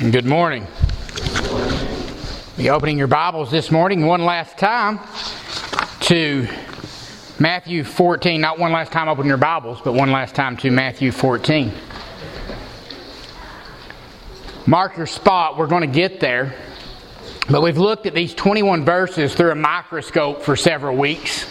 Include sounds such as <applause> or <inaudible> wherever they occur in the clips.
Good morning. Be opening your Bibles this morning one last time to Matthew 14. Not one last time open your Bibles, but one last time to Matthew 14. Mark your spot. We're going to get there. But we've looked at these 21 verses through a microscope for several weeks.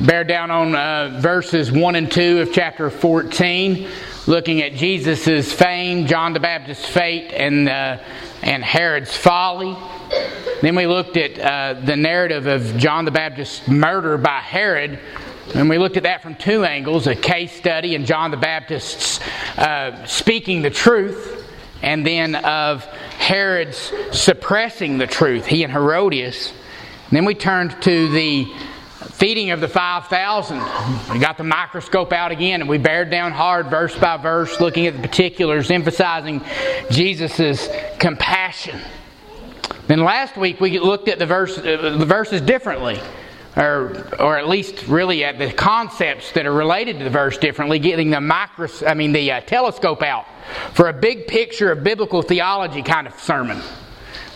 Bear down on uh, verses 1 and 2 of chapter 14 looking at Jesus' fame, John the Baptist's fate, and, uh, and Herod's folly. Then we looked at uh, the narrative of John the Baptist's murder by Herod. And we looked at that from two angles a case study and John the Baptist's uh, speaking the truth, and then of Herod's suppressing the truth, he and Herodias. And then we turned to the feeding of the 5,000. We got the microscope out again and we bared down hard, verse by verse, looking at the particulars, emphasizing Jesus' compassion. Then last week we looked at the, verse, uh, the verses differently. Or, or at least really at the concepts that are related to the verse differently, getting the micros, I mean the uh, telescope out for a big picture of biblical theology kind of sermon.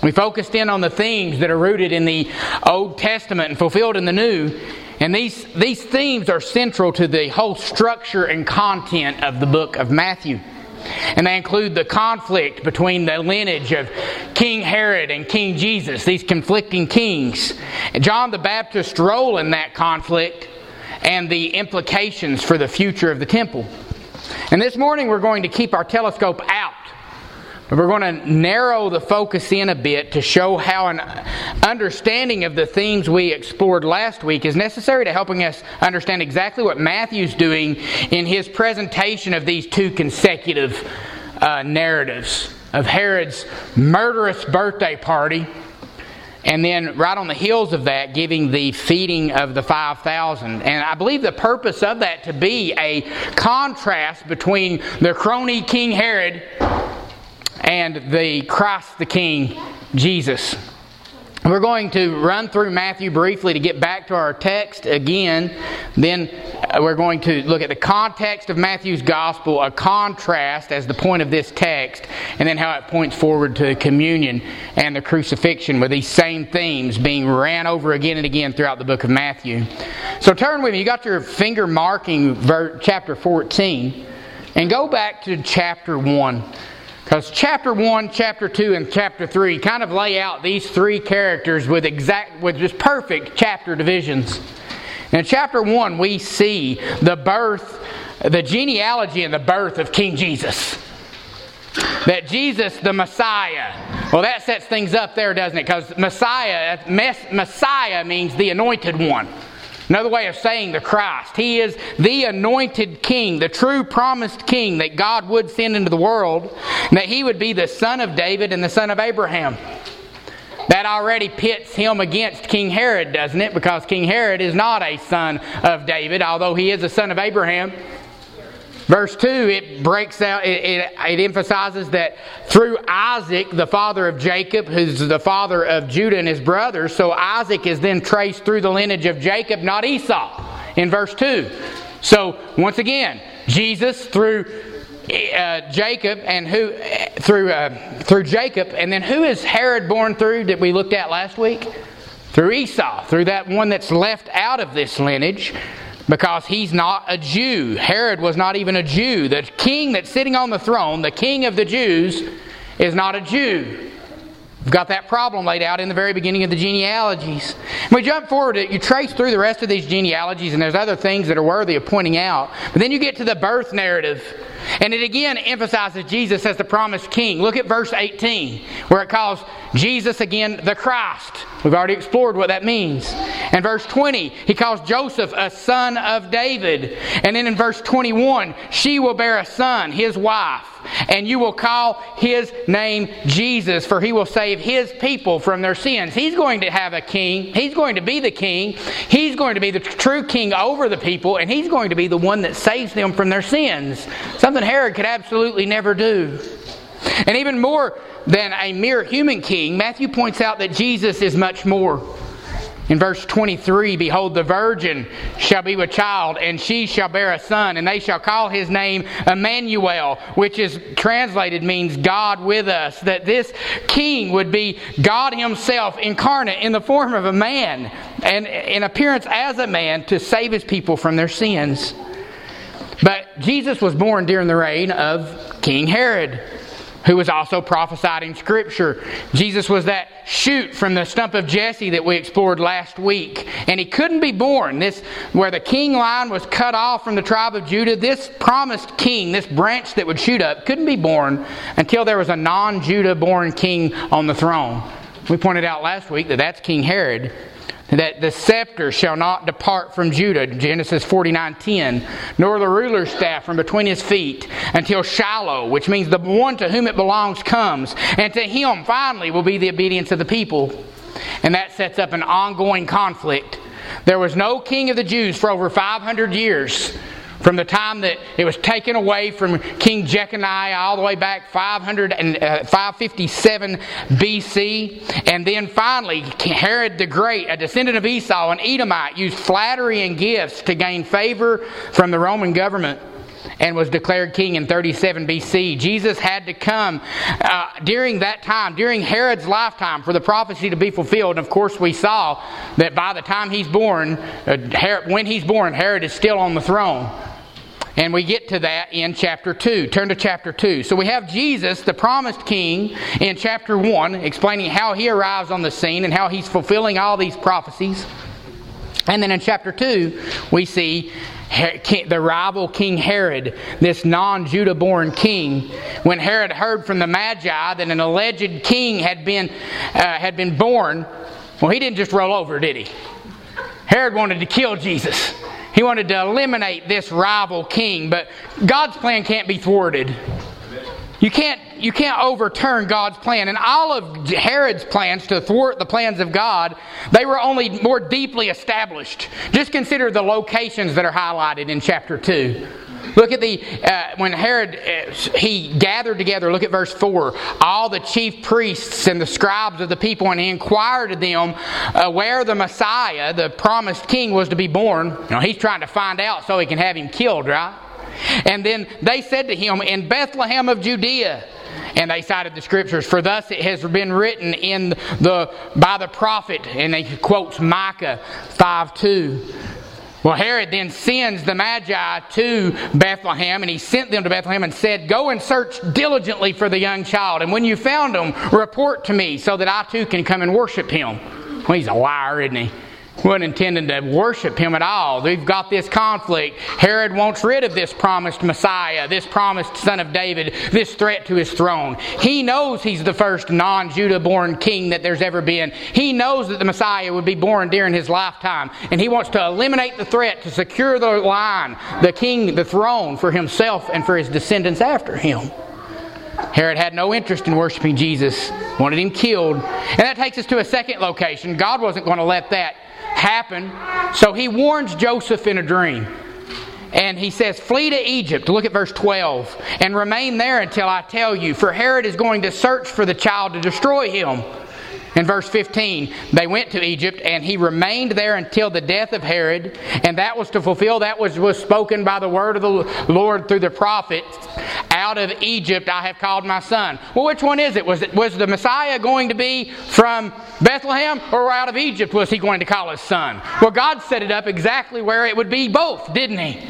We focused in on the themes that are rooted in the Old Testament and fulfilled in the New. And these, these themes are central to the whole structure and content of the book of Matthew. And they include the conflict between the lineage of King Herod and King Jesus, these conflicting kings. John the Baptist's role in that conflict and the implications for the future of the temple. And this morning we're going to keep our telescope out we're going to narrow the focus in a bit to show how an understanding of the themes we explored last week is necessary to helping us understand exactly what Matthew's doing in his presentation of these two consecutive uh, narratives of Herod's murderous birthday party and then right on the heels of that giving the feeding of the 5000 and i believe the purpose of that to be a contrast between the crony king herod and the Christ the King, Jesus. We're going to run through Matthew briefly to get back to our text again. Then uh, we're going to look at the context of Matthew's gospel, a contrast as the point of this text, and then how it points forward to communion and the crucifixion with these same themes being ran over again and again throughout the book of Matthew. So turn with me. You got your finger marking chapter 14 and go back to chapter 1. Because chapter 1, chapter 2, and chapter 3 kind of lay out these three characters with exact with just perfect chapter divisions. In chapter 1, we see the birth, the genealogy and the birth of King Jesus. That Jesus, the Messiah, well, that sets things up there, doesn't it? Because Messiah, Messiah means the anointed one. Another way of saying the Christ. He is the anointed king, the true promised king that God would send into the world, and that he would be the son of David and the son of Abraham. That already pits him against King Herod, doesn't it? Because King Herod is not a son of David, although he is a son of Abraham. Verse 2, it breaks out, it, it, it, emphasizes that through Isaac, the father of Jacob, who's the father of Judah and his brothers, so Isaac is then traced through the lineage of Jacob, not Esau, in verse 2. So, once again, Jesus through uh, Jacob and who through uh, through Jacob, and then who is Herod born through that we looked at last week? Through Esau, through that one that's left out of this lineage, because he's not a Jew. Herod was not even a Jew. The king that's sitting on the throne, the king of the Jews, is not a Jew. We've got that problem laid out in the very beginning of the genealogies. We jump forward, you trace through the rest of these genealogies, and there's other things that are worthy of pointing out. But then you get to the birth narrative, and it again emphasizes Jesus as the promised king. Look at verse 18, where it calls Jesus again the Christ. We've already explored what that means. And verse 20, he calls Joseph a son of David. And then in verse 21, she will bear a son, his wife, and you will call his name Jesus, for he will save his people from their sins. He's going to have a king. He's going to be the king. He's going to be the true king over the people, and he's going to be the one that saves them from their sins. Something Herod could absolutely never do. And even more than a mere human king, Matthew points out that Jesus is much more. In verse 23, behold, the virgin shall be with child, and she shall bear a son, and they shall call his name Emmanuel, which is translated means God with us. That this king would be God himself incarnate in the form of a man, and in appearance as a man to save his people from their sins. But Jesus was born during the reign of King Herod who was also prophesied in Scripture. Jesus was that shoot from the stump of Jesse that we explored last week. And he couldn't be born. This, where the king line was cut off from the tribe of Judah, this promised king, this branch that would shoot up, couldn't be born until there was a non Judah born king on the throne. We pointed out last week that that's King Herod that the scepter shall not depart from Judah, Genesis 49:10, nor the ruler's staff from between his feet, until Shiloh, which means the one to whom it belongs comes, and to him finally will be the obedience of the people. And that sets up an ongoing conflict. There was no king of the Jews for over 500 years. From the time that it was taken away from King Jeconiah all the way back 500 and, uh, 557 BC. And then finally, Herod the Great, a descendant of Esau, an Edomite, used flattery and gifts to gain favor from the Roman government and was declared king in 37 BC. Jesus had to come uh, during that time, during Herod's lifetime, for the prophecy to be fulfilled. And of course, we saw that by the time he's born, uh, Herod, when he's born, Herod is still on the throne. And we get to that in chapter 2. Turn to chapter 2. So we have Jesus, the promised king, in chapter 1, explaining how he arrives on the scene and how he's fulfilling all these prophecies. And then in chapter 2, we see the rival King Herod, this non Judah born king. When Herod heard from the Magi that an alleged king had been, uh, had been born, well, he didn't just roll over, did he? Herod wanted to kill Jesus. He wanted to eliminate this rival king, but God's plan can't be thwarted. You can't, you can't overturn God's plan. And all of Herod's plans to thwart the plans of God, they were only more deeply established. Just consider the locations that are highlighted in chapter 2. Look at the, uh, when Herod, uh, he gathered together, look at verse 4, all the chief priests and the scribes of the people, and he inquired of them uh, where the Messiah, the promised king, was to be born. You know, he's trying to find out so he can have him killed, right? And then they said to him, In Bethlehem of Judea. And they cited the scriptures, for thus it has been written in the by the prophet, and they quotes Micah 5 2. Well, Herod then sends the Magi to Bethlehem, and he sent them to Bethlehem and said, Go and search diligently for the young child, and when you found him, report to me so that I too can come and worship him. Well, he's a liar, isn't he? Wasn't intending to worship him at all. They've got this conflict. Herod wants rid of this promised Messiah, this promised son of David, this threat to his throne. He knows he's the first non Judah born king that there's ever been. He knows that the Messiah would be born during his lifetime, and he wants to eliminate the threat to secure the line, the king, the throne for himself and for his descendants after him. Herod had no interest in worshiping Jesus, wanted him killed. And that takes us to a second location. God wasn't going to let that happen. So he warns Joseph in a dream. And he says, Flee to Egypt. Look at verse 12. And remain there until I tell you, for Herod is going to search for the child to destroy him. In verse 15, they went to Egypt, and he remained there until the death of Herod, and that was to fulfill that was, was spoken by the word of the Lord through the prophet. Out of Egypt I have called my son. Well, which one is it? Was, it, was the Messiah going to be from Bethlehem, or out of Egypt was he going to call his son? Well, God set it up exactly where it would be both, didn't he?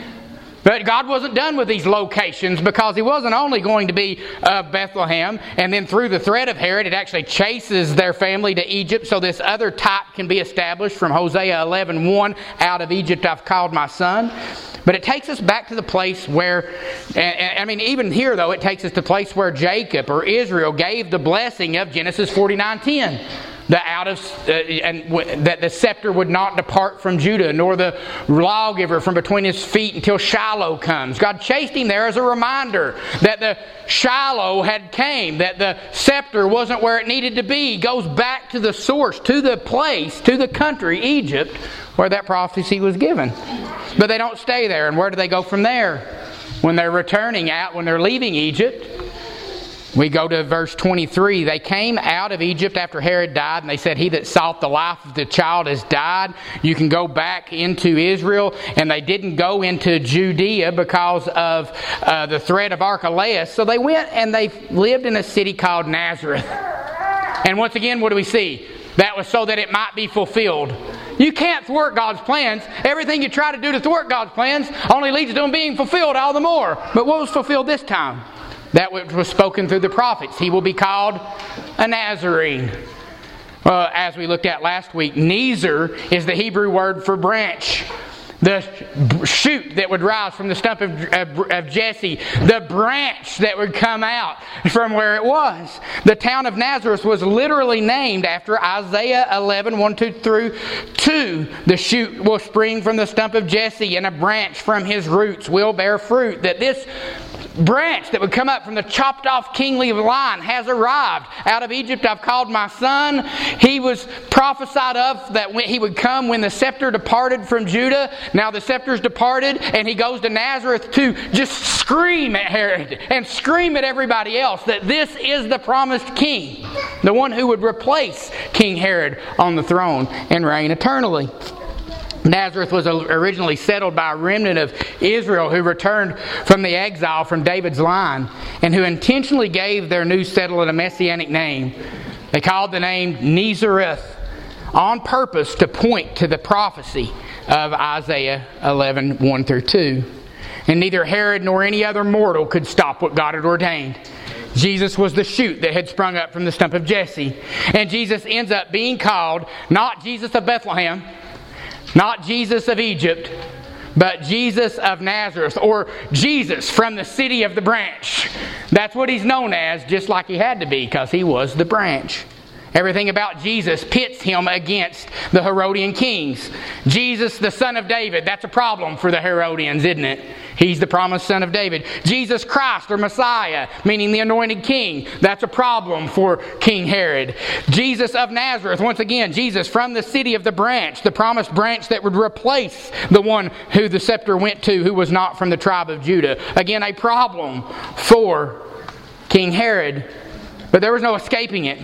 But God wasn't done with these locations because He wasn't only going to be uh, Bethlehem, and then through the threat of Herod, it actually chases their family to Egypt so this other type can be established from Hosea 11 1 out of Egypt I've called my son. But it takes us back to the place where, I mean, even here though, it takes us to the place where Jacob or Israel gave the blessing of Genesis 49 10 the out of uh, and w- that the scepter would not depart from Judah, nor the lawgiver from between his feet until Shiloh comes. God chased him there as a reminder that the Shiloh had came, that the scepter wasn't where it needed to be. He goes back to the source, to the place, to the country, Egypt, where that prophecy was given. But they don't stay there, and where do they go from there? When they're returning out, when they're leaving Egypt, We go to verse 23. They came out of Egypt after Herod died, and they said, He that sought the life of the child has died. You can go back into Israel. And they didn't go into Judea because of uh, the threat of Archelaus. So they went and they lived in a city called Nazareth. And once again, what do we see? That was so that it might be fulfilled. You can't thwart God's plans. Everything you try to do to thwart God's plans only leads to them being fulfilled all the more. But what was fulfilled this time? That which was spoken through the prophets. He will be called a Nazarene. Uh, as we looked at last week, Nezer is the Hebrew word for branch the shoot that would rise from the stump of, of, of, Jesse, the branch that would come out from where it was. The town of Nazareth was literally named after Isaiah 11 1 2 through 2. The shoot will spring from the stump of Jesse, and a branch from his roots will bear fruit. That this branch that would come up from the chopped off kingly line has arrived. Out of Egypt I've called my son. He was prophesied of that he would come when the scepter departed from Judah. Now the scepter's departed, and he goes to Nazareth to just scream at Herod and scream at everybody else that this is the promised king, the one who would replace King Herod on the throne and reign eternally. Nazareth was originally settled by a remnant of Israel who returned from the exile from David's line and who intentionally gave their new settlement a messianic name. They called the name Nazareth on purpose to point to the prophecy of Isaiah 11 1 through 2. And neither Herod nor any other mortal could stop what God had ordained. Jesus was the shoot that had sprung up from the stump of Jesse. And Jesus ends up being called not Jesus of Bethlehem not Jesus of Egypt, but Jesus of Nazareth, or Jesus from the city of the branch. That's what he's known as, just like he had to be, because he was the branch. Everything about Jesus pits him against the Herodian kings. Jesus, the son of David, that's a problem for the Herodians, isn't it? He's the promised son of David. Jesus Christ, or Messiah, meaning the anointed king, that's a problem for King Herod. Jesus of Nazareth, once again, Jesus from the city of the branch, the promised branch that would replace the one who the scepter went to, who was not from the tribe of Judah. Again, a problem for King Herod, but there was no escaping it.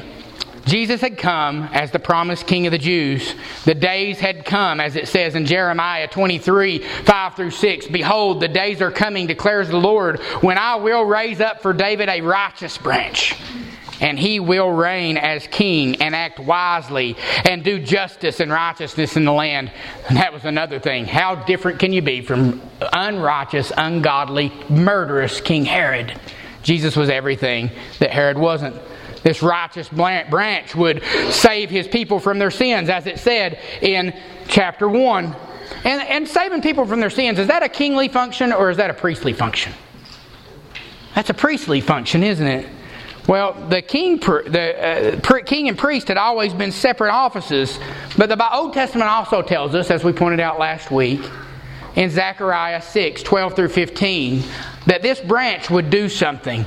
Jesus had come as the promised King of the Jews. The days had come, as it says in Jeremiah 23 5 through 6. Behold, the days are coming, declares the Lord, when I will raise up for David a righteous branch. And he will reign as king and act wisely and do justice and righteousness in the land. And that was another thing. How different can you be from unrighteous, ungodly, murderous King Herod? Jesus was everything that Herod wasn't. This righteous branch would save his people from their sins, as it said in chapter 1. And, and saving people from their sins, is that a kingly function or is that a priestly function? That's a priestly function, isn't it? Well, the king, the uh, king and priest had always been separate offices, but the Old Testament also tells us, as we pointed out last week, in Zechariah 6 12 through 15, that this branch would do something.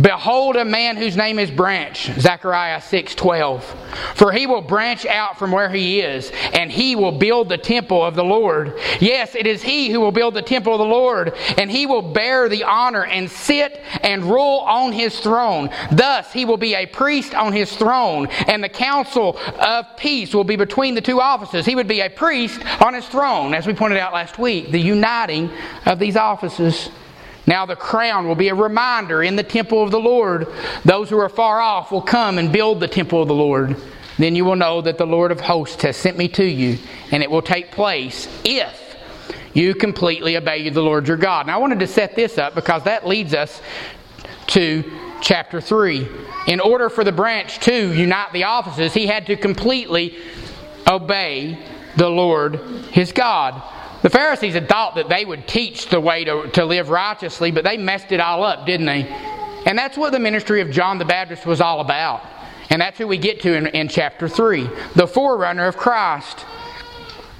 Behold a man whose name is Branch, Zechariah 6:12. For he will branch out from where he is, and he will build the temple of the Lord. Yes, it is he who will build the temple of the Lord, and he will bear the honor and sit and rule on his throne. Thus he will be a priest on his throne, and the counsel of peace will be between the two offices. He would be a priest on his throne, as we pointed out last week, the uniting of these offices. Now the crown will be a reminder in the temple of the Lord. Those who are far off will come and build the temple of the Lord. Then you will know that the Lord of hosts has sent me to you, and it will take place if you completely obey the Lord your God. Now I wanted to set this up because that leads us to chapter 3. In order for the branch to unite the offices, he had to completely obey the Lord his God. The Pharisees had thought that they would teach the way to, to live righteously, but they messed it all up, didn't they? And that's what the ministry of John the Baptist was all about. And that's who we get to in, in chapter 3 the forerunner of Christ.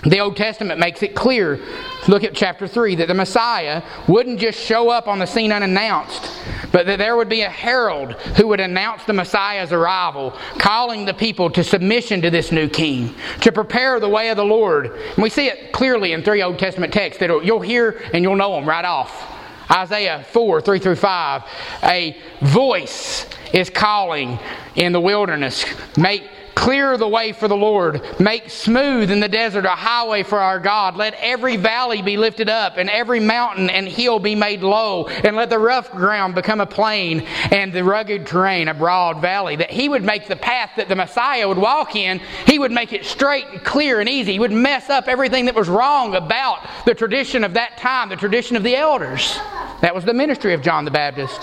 The Old Testament makes it clear, look at chapter 3, that the Messiah wouldn't just show up on the scene unannounced, but that there would be a herald who would announce the Messiah's arrival, calling the people to submission to this new king, to prepare the way of the Lord. And we see it clearly in three Old Testament texts that you'll hear and you'll know them right off. Isaiah 4 3 through 5. A voice is calling in the wilderness. Make Clear the way for the Lord. Make smooth in the desert a highway for our God. Let every valley be lifted up, and every mountain and hill be made low, and let the rough ground become a plain, and the rugged terrain a broad valley. That He would make the path that the Messiah would walk in, He would make it straight and clear and easy. He would mess up everything that was wrong about the tradition of that time, the tradition of the elders. That was the ministry of John the Baptist.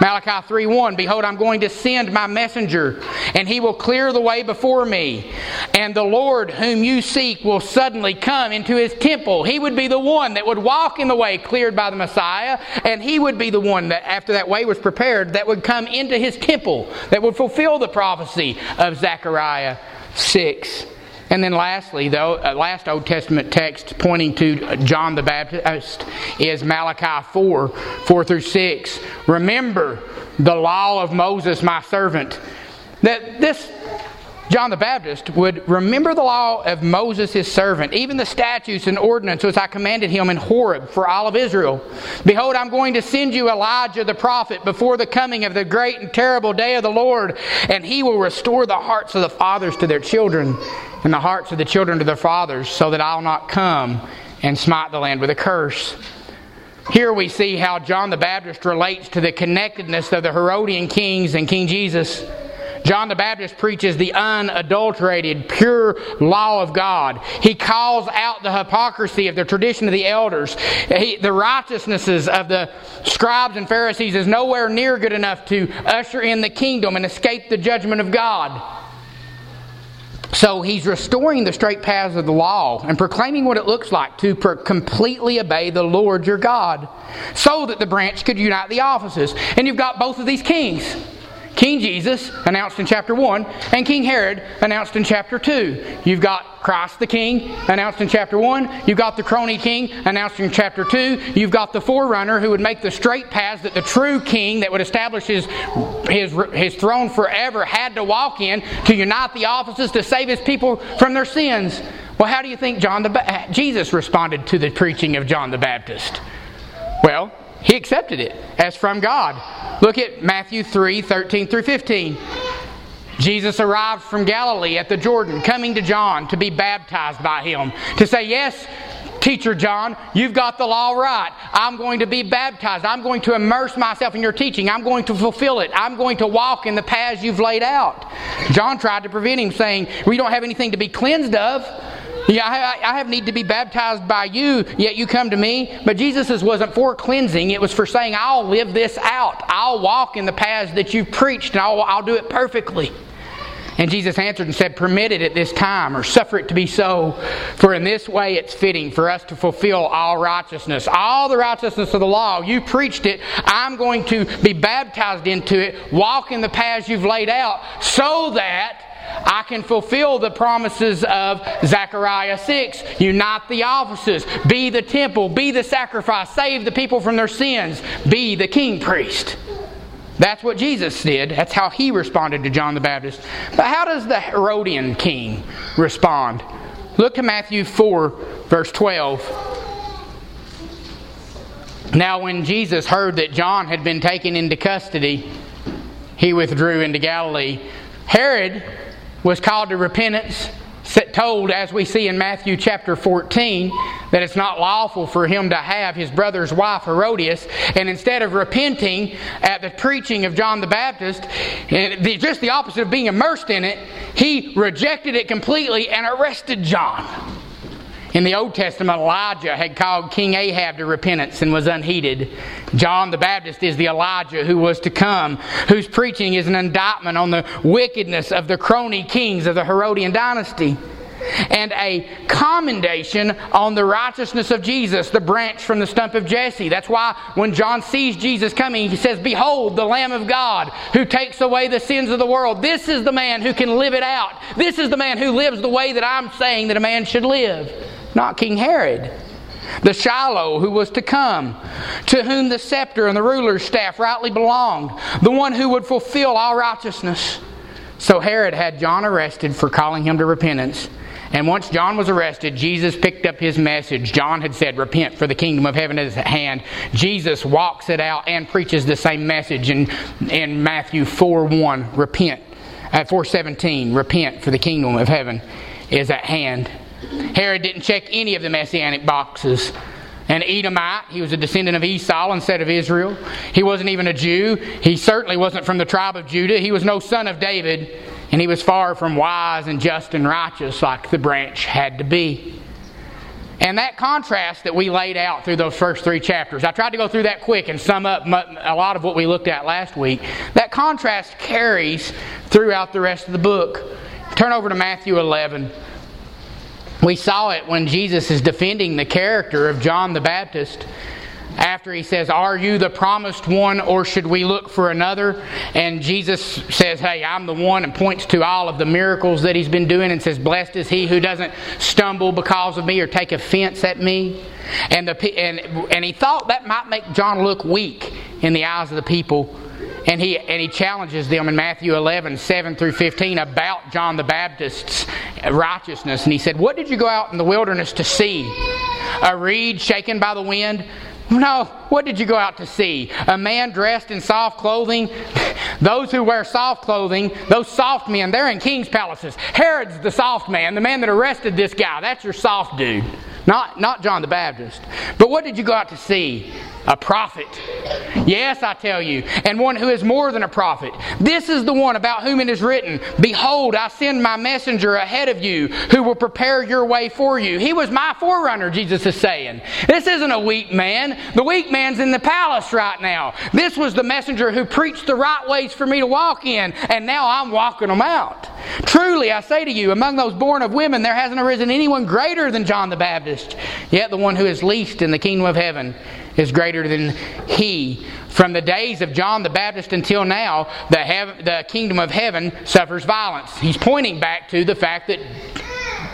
Malachi 3:1 Behold I'm going to send my messenger and he will clear the way before me and the Lord whom you seek will suddenly come into his temple he would be the one that would walk in the way cleared by the Messiah and he would be the one that after that way was prepared that would come into his temple that would fulfill the prophecy of Zechariah 6 and then lastly, though, uh, last Old Testament text pointing to John the Baptist is Malachi 4 4 through 6. Remember the law of Moses, my servant. That this John the Baptist would remember the law of Moses his servant, even the statutes and ordinances which I commanded him in Horeb for all of Israel. Behold, I'm going to send you Elijah the prophet before the coming of the great and terrible day of the Lord, and he will restore the hearts of the fathers to their children and the hearts of the children to their fathers, so that I'll not come and smite the land with a curse. Here we see how John the Baptist relates to the connectedness of the Herodian kings and King Jesus. John the Baptist preaches the unadulterated, pure law of God. He calls out the hypocrisy of the tradition of the elders. He, the righteousnesses of the scribes and Pharisees is nowhere near good enough to usher in the kingdom and escape the judgment of God. So he's restoring the straight paths of the law and proclaiming what it looks like to per- completely obey the Lord your God so that the branch could unite the offices. And you've got both of these kings. King Jesus, announced in chapter 1, and King Herod, announced in chapter 2. You've got Christ the King, announced in chapter 1. You've got the crony king, announced in chapter 2. You've got the forerunner who would make the straight paths that the true king that would establish his, his, his throne forever had to walk in to unite the offices to save his people from their sins. Well, how do you think John the ba- Jesus responded to the preaching of John the Baptist? Well, he accepted it as from God. Look at Matthew 3 13 through 15. Jesus arrived from Galilee at the Jordan, coming to John to be baptized by him, to say, Yes, Teacher John, you've got the law right. I'm going to be baptized. I'm going to immerse myself in your teaching. I'm going to fulfill it. I'm going to walk in the paths you've laid out. John tried to prevent him, saying, We don't have anything to be cleansed of. Yeah, I, I have need to be baptized by you, yet you come to me. But Jesus' wasn't for cleansing, it was for saying, I'll live this out. I'll walk in the paths that you've preached, and I'll, I'll do it perfectly. And Jesus answered and said, Permit it at this time, or suffer it to be so. For in this way it's fitting for us to fulfill all righteousness. All the righteousness of the law. You preached it. I'm going to be baptized into it, walk in the paths you've laid out, so that I can fulfill the promises of Zechariah 6. Unite the offices, be the temple, be the sacrifice, save the people from their sins, be the king priest. That's what Jesus did. That's how he responded to John the Baptist. But how does the Herodian king respond? Look to Matthew 4, verse 12. Now, when Jesus heard that John had been taken into custody, he withdrew into Galilee. Herod was called to repentance, told, as we see in Matthew chapter 14, that it's not lawful for him to have his brother's wife Herodias, and instead of repenting at the preaching of John the Baptist, just the opposite of being immersed in it, he rejected it completely and arrested John. In the Old Testament, Elijah had called King Ahab to repentance and was unheeded. John the Baptist is the Elijah who was to come, whose preaching is an indictment on the wickedness of the crony kings of the Herodian dynasty and a commendation on the righteousness of Jesus, the branch from the stump of Jesse. That's why when John sees Jesus coming, he says, Behold, the Lamb of God who takes away the sins of the world. This is the man who can live it out. This is the man who lives the way that I'm saying that a man should live not King Herod. The Shiloh who was to come, to whom the scepter and the ruler's staff rightly belonged, the one who would fulfill all righteousness. So Herod had John arrested for calling him to repentance. And once John was arrested, Jesus picked up his message. John had said, Repent, for the kingdom of heaven is at hand. Jesus walks it out and preaches the same message in, in Matthew 4 1. Repent. Uh, at 417, repent, for the kingdom of heaven is at hand. Herod didn't check any of the messianic boxes. An Edomite, he was a descendant of Esau instead of Israel. He wasn't even a Jew. He certainly wasn't from the tribe of Judah. He was no son of David. And he was far from wise and just and righteous like the branch had to be. And that contrast that we laid out through those first three chapters, I tried to go through that quick and sum up a lot of what we looked at last week. That contrast carries throughout the rest of the book. Turn over to Matthew 11. We saw it when Jesus is defending the character of John the Baptist after he says, Are you the promised one, or should we look for another? And Jesus says, Hey, I'm the one, and points to all of the miracles that he's been doing and says, Blessed is he who doesn't stumble because of me or take offense at me. And, the, and, and he thought that might make John look weak in the eyes of the people. And he, and he challenges them in Matthew 11, 7 through 15 about John the Baptist's righteousness. And he said, What did you go out in the wilderness to see? A reed shaken by the wind? No, what did you go out to see? A man dressed in soft clothing? <laughs> those who wear soft clothing, those soft men, they're in king's palaces. Herod's the soft man, the man that arrested this guy. That's your soft dude. Not, not John the Baptist. But what did you go out to see? A prophet. Yes, I tell you, and one who is more than a prophet. This is the one about whom it is written Behold, I send my messenger ahead of you who will prepare your way for you. He was my forerunner, Jesus is saying. This isn't a weak man. The weak man's in the palace right now. This was the messenger who preached the right ways for me to walk in, and now I'm walking them out. Truly, I say to you, among those born of women, there hasn't arisen anyone greater than John the Baptist. Yet the one who is least in the kingdom of heaven is greater than he. From the days of John the Baptist until now, the, hev- the kingdom of heaven suffers violence. He's pointing back to the fact that,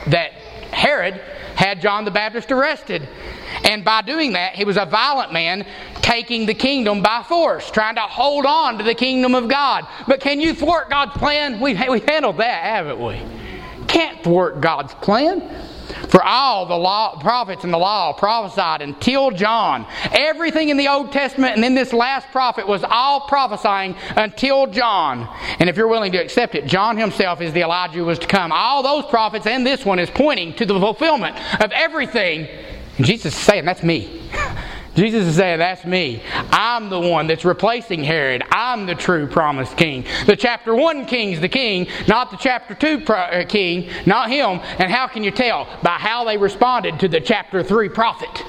that Herod had John the Baptist arrested. And by doing that, he was a violent man taking the kingdom by force, trying to hold on to the kingdom of God. But can you thwart God's plan? We've, we've handled that, haven't we? Can't thwart God's plan. For all the law, prophets and the law prophesied until John. Everything in the Old Testament and in this last prophet was all prophesying until John. And if you're willing to accept it, John himself is the Elijah who was to come. All those prophets and this one is pointing to the fulfillment of everything. And Jesus is saying, That's me. Jesus is saying, That's me. I'm the one that's replacing Herod. I'm the true promised king. The chapter 1 king's the king, not the chapter 2 pro- uh, king, not him. And how can you tell? By how they responded to the chapter 3 prophet.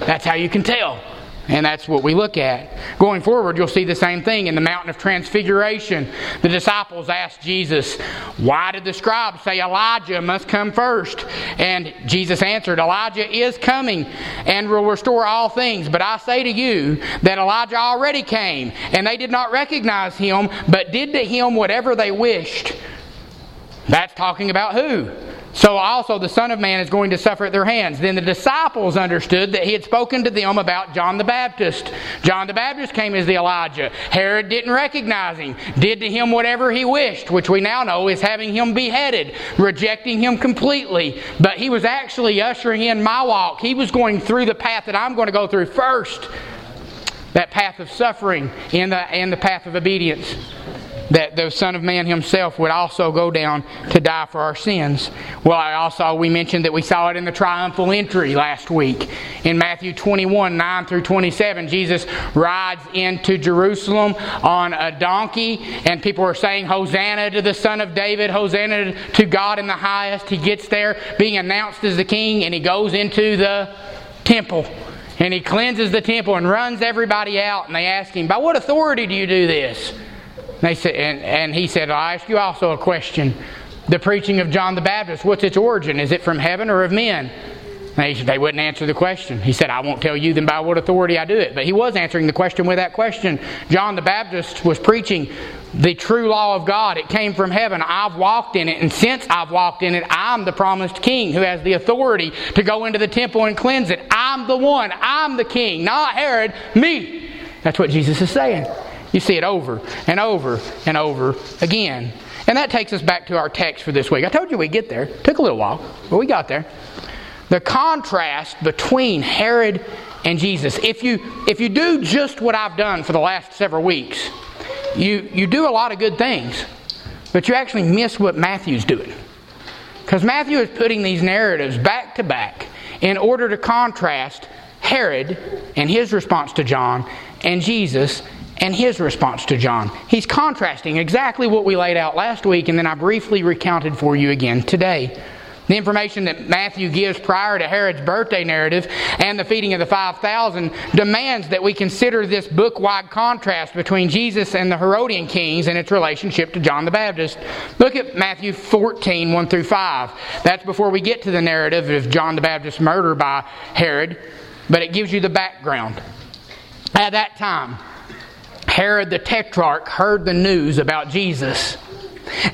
That's how you can tell. And that's what we look at. Going forward, you'll see the same thing in the mountain of transfiguration. The disciples asked Jesus, Why did the scribes say Elijah must come first? And Jesus answered, Elijah is coming and will restore all things. But I say to you that Elijah already came, and they did not recognize him, but did to him whatever they wished. That's talking about who? So also the Son of Man is going to suffer at their hands. Then the disciples understood that he had spoken to them about John the Baptist. John the Baptist came as the Elijah. Herod didn't recognize him, did to him whatever he wished, which we now know is having him beheaded, rejecting him completely. But he was actually ushering in my walk. He was going through the path that I'm going to go through first. That path of suffering and the, and the path of obedience that the Son of Man himself would also go down to die for our sins. Well, I also, we mentioned that we saw it in the triumphal entry last week. In Matthew 21 9 through 27, Jesus rides into Jerusalem on a donkey, and people are saying, Hosanna to the Son of David, Hosanna to God in the highest. He gets there being announced as the king, and he goes into the temple. And he cleanses the temple and runs everybody out. And they ask him, By what authority do you do this? They said, and, and he said, I ask you also a question. The preaching of John the Baptist, what's its origin? Is it from heaven or of men? They, they wouldn't answer the question. He said, I won't tell you then by what authority I do it. But he was answering the question with that question. John the Baptist was preaching the true law of God. It came from heaven. I've walked in it. And since I've walked in it, I'm the promised king who has the authority to go into the temple and cleanse it. I'm the one. I'm the king, not Herod, me. That's what Jesus is saying. You see it over and over and over again. And that takes us back to our text for this week. I told you we'd get there. Took a little while, but we got there. The contrast between Herod and Jesus. If you if you do just what I've done for the last several weeks, you you do a lot of good things, but you actually miss what Matthew's doing. Because Matthew is putting these narratives back to back in order to contrast Herod and his response to John and Jesus and his response to John. He's contrasting exactly what we laid out last week, and then I briefly recounted for you again today. The information that Matthew gives prior to Herod's birthday narrative and the feeding of the 5,000 demands that we consider this book wide contrast between Jesus and the Herodian kings and its relationship to John the Baptist. Look at Matthew 14, 1 through 5. That's before we get to the narrative of John the Baptist's murder by Herod, but it gives you the background. At that time, Herod the Tetrarch heard the news about Jesus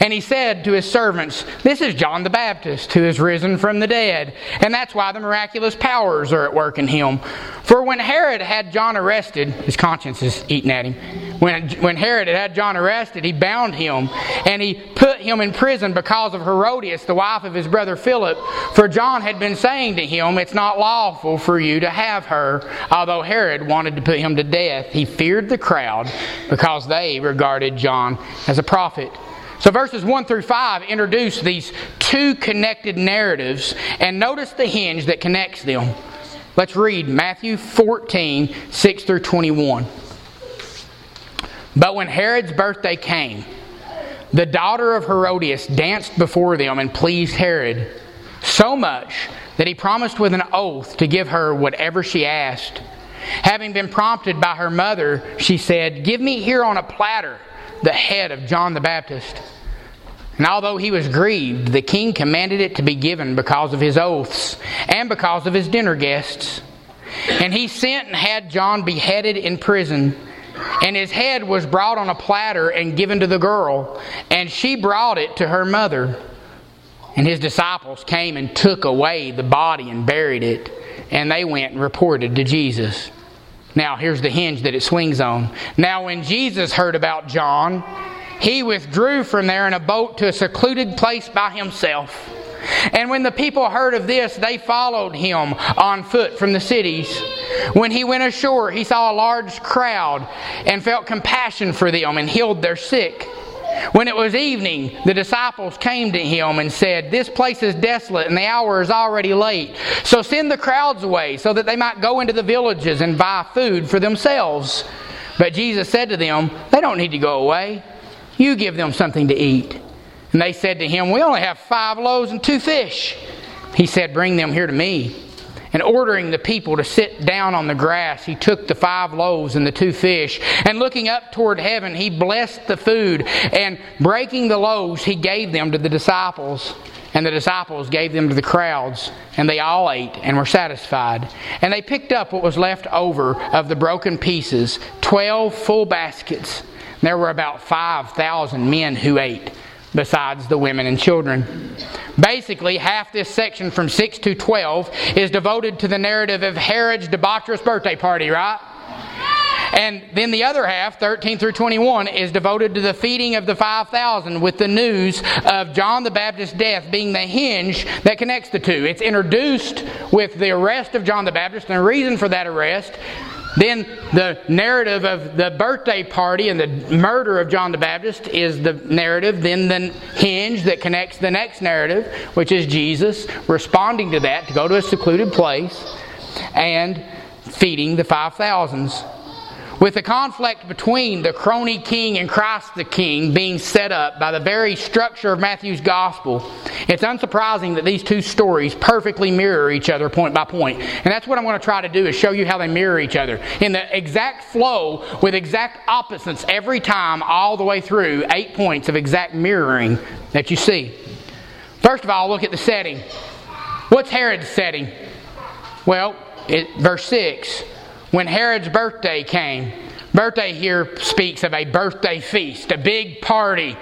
and he said to his servants, This is John the Baptist who is risen from the dead. And that's why the miraculous powers are at work in him. For when Herod had John arrested, his conscience is eating at him. When, when Herod had had John arrested, he bound him and he put him in prison because of Herodias, the wife of his brother Philip. For John had been saying to him, It's not lawful for you to have her. Although Herod wanted to put him to death, he feared the crowd because they regarded John as a prophet. So verses 1 through 5 introduce these two connected narratives, and notice the hinge that connects them. Let's read Matthew 14, 6 through 21. But when Herod's birthday came, the daughter of Herodias danced before them and pleased Herod so much that he promised with an oath to give her whatever she asked. Having been prompted by her mother, she said, Give me here on a platter the head of John the Baptist. And although he was grieved, the king commanded it to be given because of his oaths and because of his dinner guests. And he sent and had John beheaded in prison. And his head was brought on a platter and given to the girl, and she brought it to her mother. And his disciples came and took away the body and buried it, and they went and reported to Jesus. Now, here's the hinge that it swings on. Now, when Jesus heard about John, he withdrew from there in a boat to a secluded place by himself. And when the people heard of this, they followed him on foot from the cities. When he went ashore, he saw a large crowd and felt compassion for them and healed their sick. When it was evening, the disciples came to him and said, This place is desolate and the hour is already late. So send the crowds away so that they might go into the villages and buy food for themselves. But Jesus said to them, They don't need to go away. You give them something to eat. And they said to him, We only have five loaves and two fish. He said, Bring them here to me. And ordering the people to sit down on the grass, he took the five loaves and the two fish, and looking up toward heaven, he blessed the food, and breaking the loaves, he gave them to the disciples. And the disciples gave them to the crowds, and they all ate and were satisfied. And they picked up what was left over of the broken pieces, twelve full baskets. There were about 5,000 men who ate, besides the women and children. Basically, half this section from 6 to 12 is devoted to the narrative of Herod's debaucherous birthday party, right? And then the other half, 13 through 21, is devoted to the feeding of the 5,000 with the news of John the Baptist's death being the hinge that connects the two. It's introduced with the arrest of John the Baptist and the reason for that arrest then the narrative of the birthday party and the murder of John the Baptist is the narrative. Then the hinge that connects the next narrative, which is Jesus responding to that to go to a secluded place and feeding the 5,000s with the conflict between the crony king and Christ the king being set up by the very structure of Matthew's gospel, it's unsurprising that these two stories perfectly mirror each other point by point. And that's what I'm going to try to do is show you how they mirror each other in the exact flow with exact opposites every time all the way through, eight points of exact mirroring that you see. First of all, look at the setting. What's Herod's setting? Well, it, verse 6 when Herod's birthday came. Birthday here speaks of a birthday feast, a big party.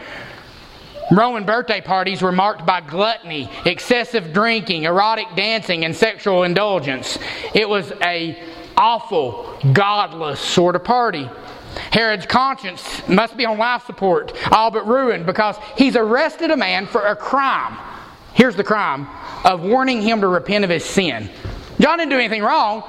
Roman birthday parties were marked by gluttony, excessive drinking, erotic dancing, and sexual indulgence. It was a awful, godless sort of party. Herod's conscience must be on life support, all but ruined, because he's arrested a man for a crime. Here's the crime of warning him to repent of his sin. John didn't do anything wrong.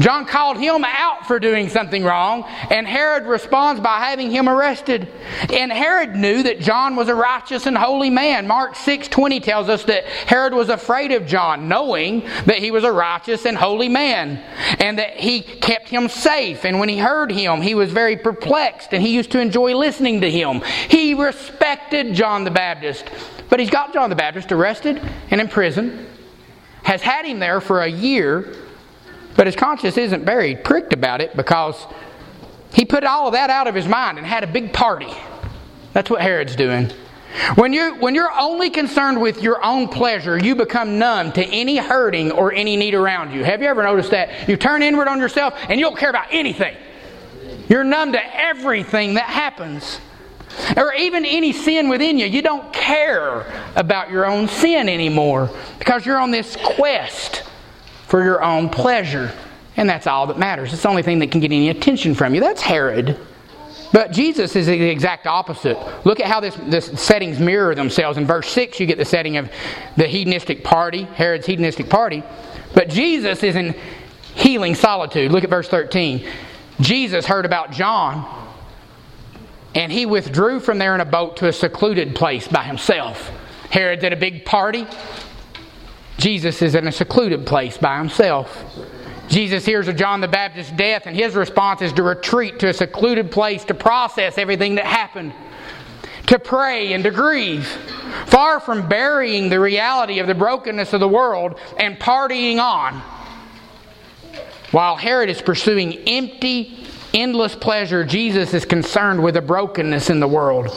John called him out for doing something wrong, and Herod responds by having him arrested. And Herod knew that John was a righteous and holy man. Mark 6:20 tells us that Herod was afraid of John, knowing that he was a righteous and holy man, and that he kept him safe. And when he heard him, he was very perplexed, and he used to enjoy listening to him. He respected John the Baptist. But he's got John the Baptist arrested and in prison, has had him there for a year but his conscience isn't very pricked about it because he put all of that out of his mind and had a big party. That's what Herod's doing. When you're, when you're only concerned with your own pleasure, you become numb to any hurting or any need around you. Have you ever noticed that? You turn inward on yourself and you don't care about anything. You're numb to everything that happens. Or even any sin within you. You don't care about your own sin anymore because you're on this quest for your own pleasure. And that's all that matters. It's the only thing that can get any attention from you. That's Herod. But Jesus is the exact opposite. Look at how this, this settings mirror themselves. In verse 6, you get the setting of the hedonistic party, Herod's hedonistic party. But Jesus is in healing solitude. Look at verse 13. Jesus heard about John, and he withdrew from there in a boat to a secluded place by himself. Herod's at a big party. Jesus is in a secluded place by himself. Jesus hears of John the Baptist's death, and his response is to retreat to a secluded place to process everything that happened, to pray and to grieve. Far from burying the reality of the brokenness of the world and partying on, while Herod is pursuing empty, endless pleasure, Jesus is concerned with the brokenness in the world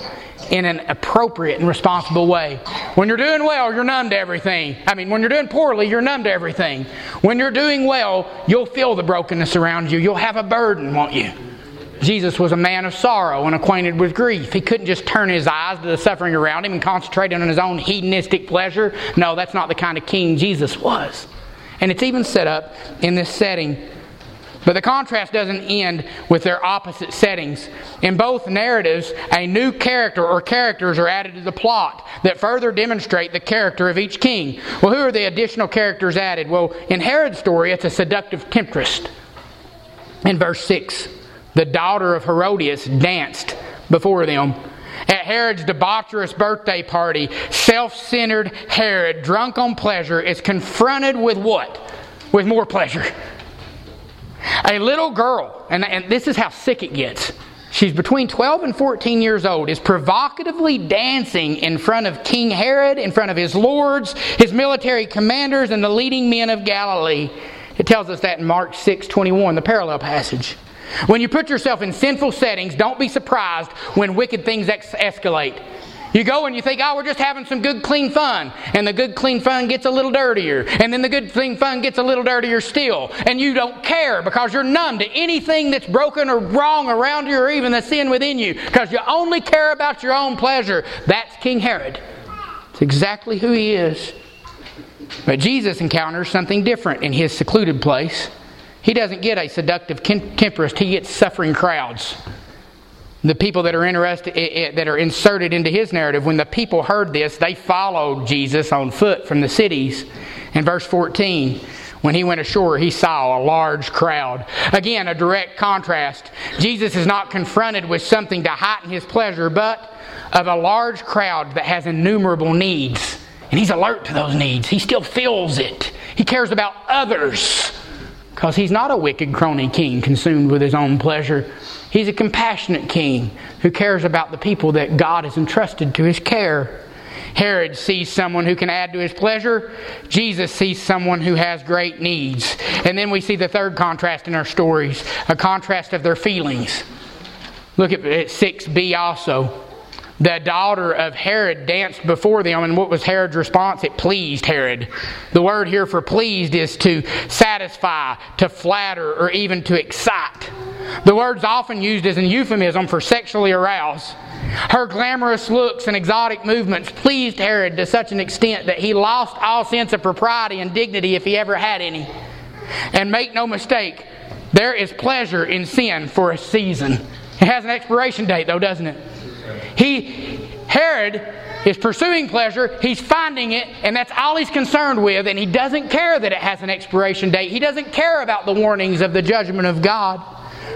in an appropriate and responsible way. When you're doing well, you're numb to everything. I mean, when you're doing poorly, you're numb to everything. When you're doing well, you'll feel the brokenness around you. You'll have a burden, won't you? Jesus was a man of sorrow and acquainted with grief. He couldn't just turn his eyes to the suffering around him and concentrate on his own hedonistic pleasure. No, that's not the kind of king Jesus was. And it's even set up in this setting but the contrast doesn't end with their opposite settings. In both narratives, a new character or characters are added to the plot that further demonstrate the character of each king. Well, who are the additional characters added? Well, in Herod's story, it's a seductive temptress. In verse 6, the daughter of Herodias danced before them. At Herod's debaucherous birthday party, self centered Herod, drunk on pleasure, is confronted with what? With more pleasure. A little girl, and, and this is how sick it gets. She's between 12 and 14 years old, is provocatively dancing in front of King Herod, in front of his lords, his military commanders, and the leading men of Galilee. It tells us that in Mark 6 21, the parallel passage. When you put yourself in sinful settings, don't be surprised when wicked things ex- escalate. You go and you think, oh, we're just having some good, clean fun. And the good, clean fun gets a little dirtier. And then the good, clean fun gets a little dirtier still. And you don't care because you're numb to anything that's broken or wrong around you or even the sin within you because you only care about your own pleasure. That's King Herod. It's exactly who he is. But Jesus encounters something different in his secluded place. He doesn't get a seductive temperist, he gets suffering crowds the people that are interested that are inserted into his narrative when the people heard this they followed jesus on foot from the cities. In verse 14 when he went ashore he saw a large crowd. Again a direct contrast. Jesus is not confronted with something to heighten his pleasure but of a large crowd that has innumerable needs. And he's alert to those needs. He still feels it. He cares about others because he's not a wicked crony king consumed with his own pleasure He's a compassionate king who cares about the people that God has entrusted to his care. Herod sees someone who can add to his pleasure. Jesus sees someone who has great needs. And then we see the third contrast in our stories a contrast of their feelings. Look at 6b also. The daughter of Herod danced before them, and what was Herod's response? It pleased Herod. The word here for pleased is to satisfy, to flatter, or even to excite. The word's often used as an euphemism for sexually aroused. Her glamorous looks and exotic movements pleased Herod to such an extent that he lost all sense of propriety and dignity if he ever had any. And make no mistake, there is pleasure in sin for a season. It has an expiration date, though, doesn't it? He, Herod, is pursuing pleasure, he's finding it, and that's all he's concerned with, and he doesn't care that it has an expiration date. He doesn't care about the warnings of the judgment of God.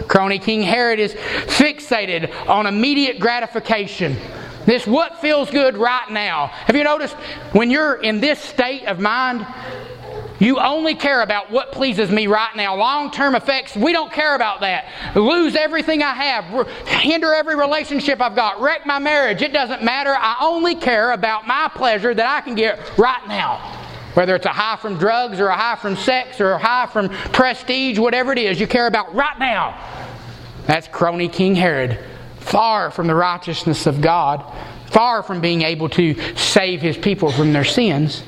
Crony King Herod is fixated on immediate gratification. This what feels good right now. Have you noticed when you're in this state of mind, you only care about what pleases me right now. Long term effects, we don't care about that. Lose everything I have, hinder every relationship I've got, wreck my marriage. It doesn't matter. I only care about my pleasure that I can get right now. Whether it's a high from drugs or a high from sex or a high from prestige, whatever it is, you care about right now. That's crony King Herod. Far from the righteousness of God, far from being able to save his people from their sins.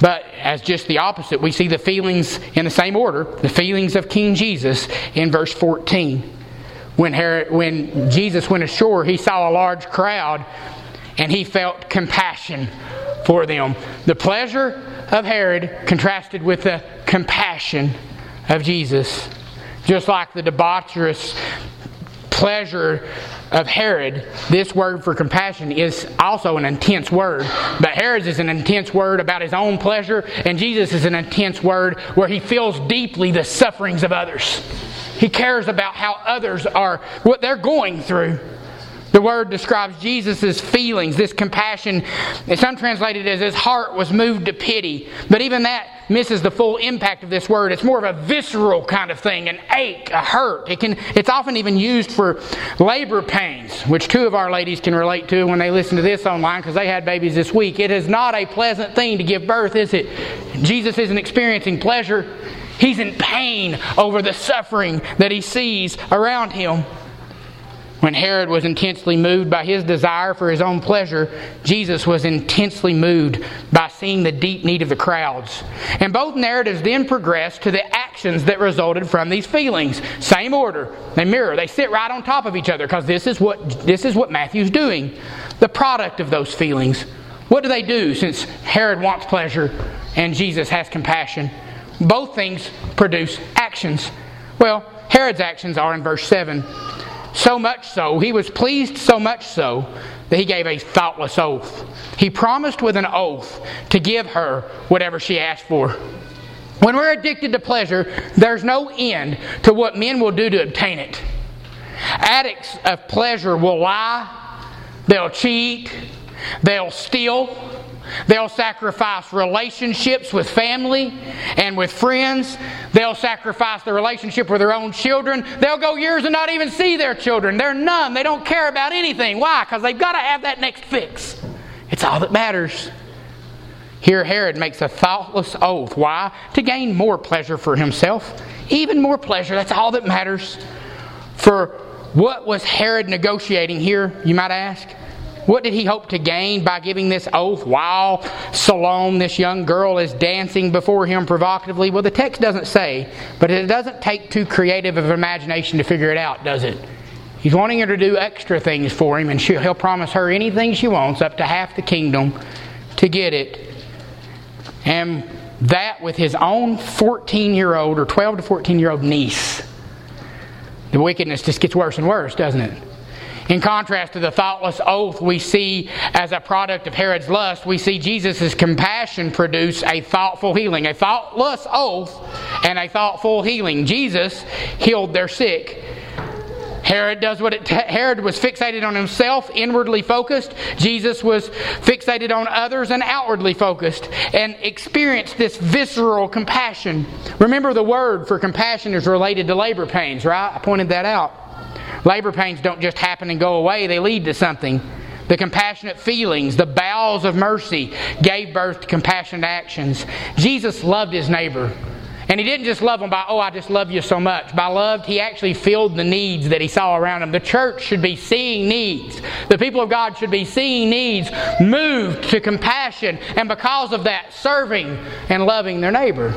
But as just the opposite, we see the feelings in the same order the feelings of King Jesus in verse 14. When, Herod, when Jesus went ashore, he saw a large crowd and he felt compassion for them. The pleasure of Herod contrasted with the compassion of Jesus. Just like the debaucherous pleasure of Herod, this word for compassion is also an intense word. But Herod's is an intense word about his own pleasure, and Jesus is an intense word where he feels deeply the sufferings of others. He cares about how others are, what they're going through. The word describes Jesus' feelings, this compassion. It's untranslated as his heart was moved to pity. But even that misses the full impact of this word. It's more of a visceral kind of thing, an ache, a hurt. It can, it's often even used for labor pains, which two of our ladies can relate to when they listen to this online because they had babies this week. It is not a pleasant thing to give birth, is it? Jesus isn't experiencing pleasure. He's in pain over the suffering that he sees around him. When Herod was intensely moved by his desire for his own pleasure, Jesus was intensely moved by seeing the deep need of the crowds. And both narratives then progress to the actions that resulted from these feelings. Same order. They mirror. They sit right on top of each other because this is what this is what Matthew's doing. The product of those feelings. What do they do since Herod wants pleasure and Jesus has compassion? Both things produce actions. Well, Herod's actions are in verse 7. So much so, he was pleased so much so that he gave a thoughtless oath. He promised with an oath to give her whatever she asked for. When we're addicted to pleasure, there's no end to what men will do to obtain it. Addicts of pleasure will lie, they'll cheat, they'll steal, They'll sacrifice relationships with family and with friends. They'll sacrifice the relationship with their own children. They'll go years and not even see their children. They're numb. They don't care about anything. Why? Because they've got to have that next fix. It's all that matters. Here, Herod makes a thoughtless oath. Why? To gain more pleasure for himself. Even more pleasure. That's all that matters. For what was Herod negotiating here, you might ask? What did he hope to gain by giving this oath while Salome, this young girl, is dancing before him provocatively? Well, the text doesn't say, but it doesn't take too creative of imagination to figure it out, does it? He's wanting her to do extra things for him, and he'll promise her anything she wants, up to half the kingdom, to get it. And that with his own 14 year old or 12 to 14 year old niece. The wickedness just gets worse and worse, doesn't it? In contrast to the thoughtless oath we see as a product of Herod's lust, we see Jesus' compassion produce a thoughtful healing. A thoughtless oath and a thoughtful healing. Jesus healed their sick. Herod does what it, Herod was fixated on himself, inwardly focused. Jesus was fixated on others and outwardly focused and experienced this visceral compassion. Remember the word for compassion is related to labor pains, right? I pointed that out. Labor pains don't just happen and go away, they lead to something. The compassionate feelings, the bowels of mercy gave birth to compassionate actions. Jesus loved his neighbor. And he didn't just love them by, oh, I just love you so much. By loved, he actually filled the needs that he saw around him. The church should be seeing needs. The people of God should be seeing needs, moved to compassion, and because of that, serving and loving their neighbor.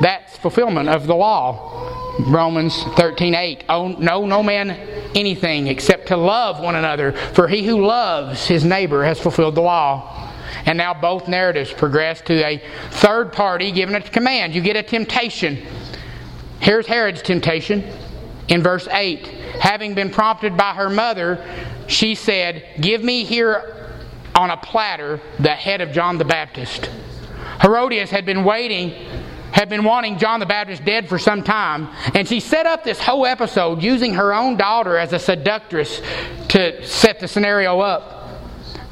That's fulfillment of the law. Romans 13:8 Oh no no man anything except to love one another for he who loves his neighbor has fulfilled the law. And now both narratives progress to a third party giving a command. You get a temptation. Here's Herod's temptation. In verse 8, having been prompted by her mother, she said, Give me here on a platter the head of John the Baptist. Herodias had been waiting, had been wanting John the Baptist dead for some time, and she set up this whole episode using her own daughter as a seductress to set the scenario up.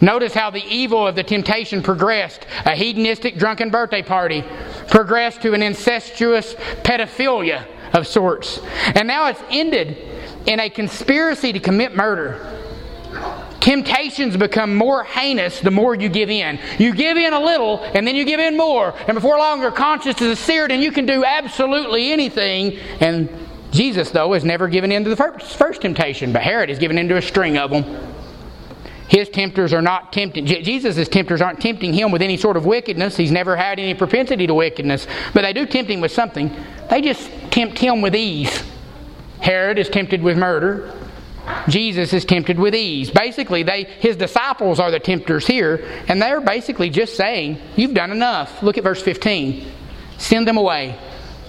Notice how the evil of the temptation progressed. A hedonistic drunken birthday party progressed to an incestuous pedophilia of sorts. And now it's ended in a conspiracy to commit murder. Temptations become more heinous the more you give in. You give in a little, and then you give in more, and before long your conscience is seared, and you can do absolutely anything. And Jesus, though, has never given in to the first, first temptation, but Herod has given in to a string of them. His tempters are not tempting. Jesus' tempters aren't tempting him with any sort of wickedness. He's never had any propensity to wickedness, but they do tempt him with something. They just tempt him with ease. Herod is tempted with murder. Jesus is tempted with ease. Basically, they his disciples are the tempters here, and they're basically just saying, You've done enough. Look at verse 15. Send them away.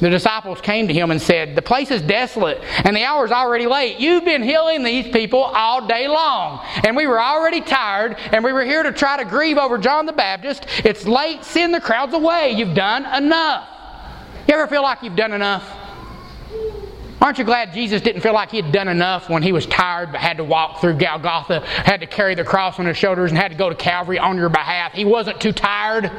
The disciples came to him and said, The place is desolate, and the hour is already late. You've been healing these people all day long. And we were already tired, and we were here to try to grieve over John the Baptist. It's late. Send the crowds away. You've done enough. You ever feel like you've done enough? Aren't you glad Jesus didn't feel like he had done enough when he was tired but had to walk through Golgotha, had to carry the cross on his shoulders, and had to go to Calvary on your behalf? He wasn't too tired